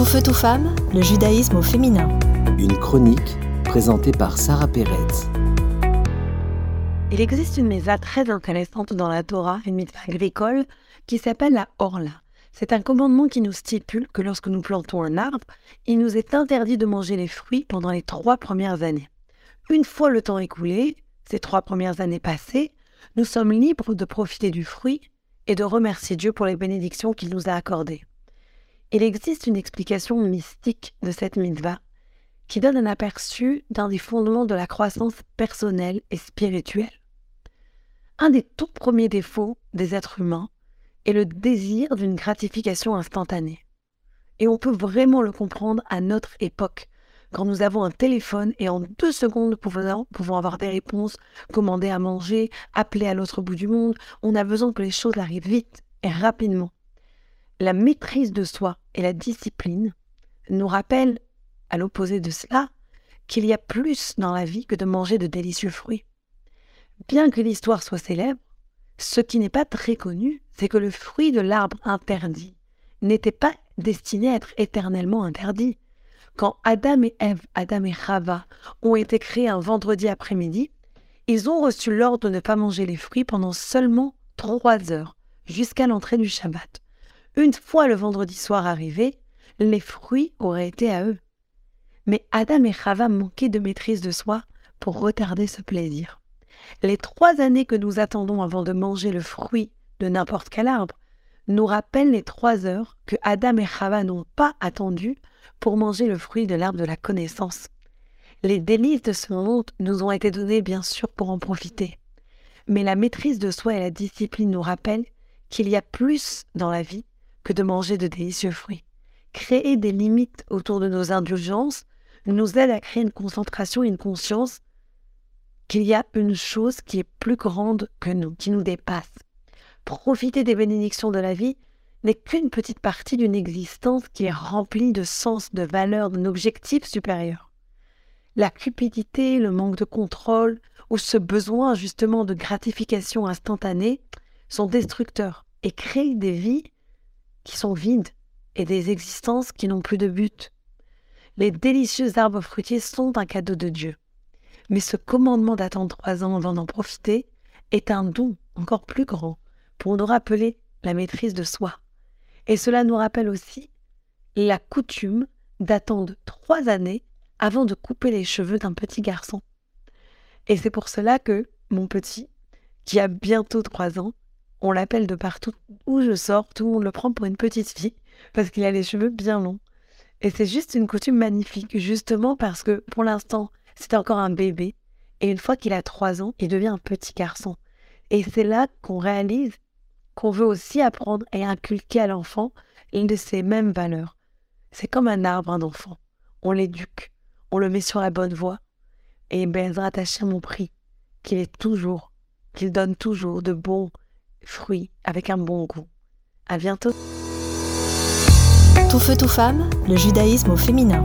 Tout feu, tout femme, le judaïsme au féminin. Une chronique présentée par Sarah Pérez. Il existe une mitzvah très intéressante dans la Torah, une mitzvah agricole, qui s'appelle la Orla. C'est un commandement qui nous stipule que lorsque nous plantons un arbre, il nous est interdit de manger les fruits pendant les trois premières années. Une fois le temps écoulé, ces trois premières années passées, nous sommes libres de profiter du fruit et de remercier Dieu pour les bénédictions qu'il nous a accordées. Il existe une explication mystique de cette mitzvah qui donne un aperçu d'un des fondements de la croissance personnelle et spirituelle. Un des tout premiers défauts des êtres humains est le désir d'une gratification instantanée. Et on peut vraiment le comprendre à notre époque, quand nous avons un téléphone et en deux secondes pouvons, pouvons avoir des réponses, commander à manger, appeler à l'autre bout du monde, on a besoin que les choses arrivent vite et rapidement la maîtrise de soi et la discipline nous rappellent, à l'opposé de cela, qu'il y a plus dans la vie que de manger de délicieux fruits. Bien que l'histoire soit célèbre, ce qui n'est pas très connu, c'est que le fruit de l'arbre interdit n'était pas destiné à être éternellement interdit. Quand Adam et Ève, Adam et Rava, ont été créés un vendredi après-midi, ils ont reçu l'ordre de ne pas manger les fruits pendant seulement trois heures, jusqu'à l'entrée du Shabbat. Une fois le vendredi soir arrivé, les fruits auraient été à eux. Mais Adam et Chava manquaient de maîtrise de soi pour retarder ce plaisir. Les trois années que nous attendons avant de manger le fruit de n'importe quel arbre nous rappellent les trois heures que Adam et Chava n'ont pas attendu pour manger le fruit de l'arbre de la connaissance. Les délices de ce monde nous ont été donnés bien sûr pour en profiter. Mais la maîtrise de soi et la discipline nous rappellent qu'il y a plus dans la vie que de manger de délicieux fruits. Créer des limites autour de nos indulgences nous aide à créer une concentration et une conscience qu'il y a une chose qui est plus grande que nous, qui nous dépasse. Profiter des bénédictions de la vie n'est qu'une petite partie d'une existence qui est remplie de sens, de valeur, d'un objectif supérieur. La cupidité, le manque de contrôle ou ce besoin justement de gratification instantanée sont destructeurs et créent des vies sont vides et des existences qui n'ont plus de but. Les délicieux arbres fruitiers sont un cadeau de Dieu. Mais ce commandement d'attendre trois ans avant d'en profiter est un don encore plus grand pour nous rappeler la maîtrise de soi. Et cela nous rappelle aussi la coutume d'attendre trois années avant de couper les cheveux d'un petit garçon. Et c'est pour cela que mon petit, qui a bientôt trois ans, on l'appelle de partout où je sors, tout le monde le prend pour une petite fille parce qu'il a les cheveux bien longs. Et c'est juste une coutume magnifique, justement parce que pour l'instant, c'est encore un bébé. Et une fois qu'il a trois ans, il devient un petit garçon. Et c'est là qu'on réalise qu'on veut aussi apprendre et inculquer à l'enfant une de ces mêmes valeurs. C'est comme un arbre, un enfant. On l'éduque, on le met sur la bonne voie. Et ben, rattacher mon prix, qu'il est toujours, qu'il donne toujours de bons fruits avec un bon goût. À bientôt. Tout feu, tout femme, le judaïsme au féminin.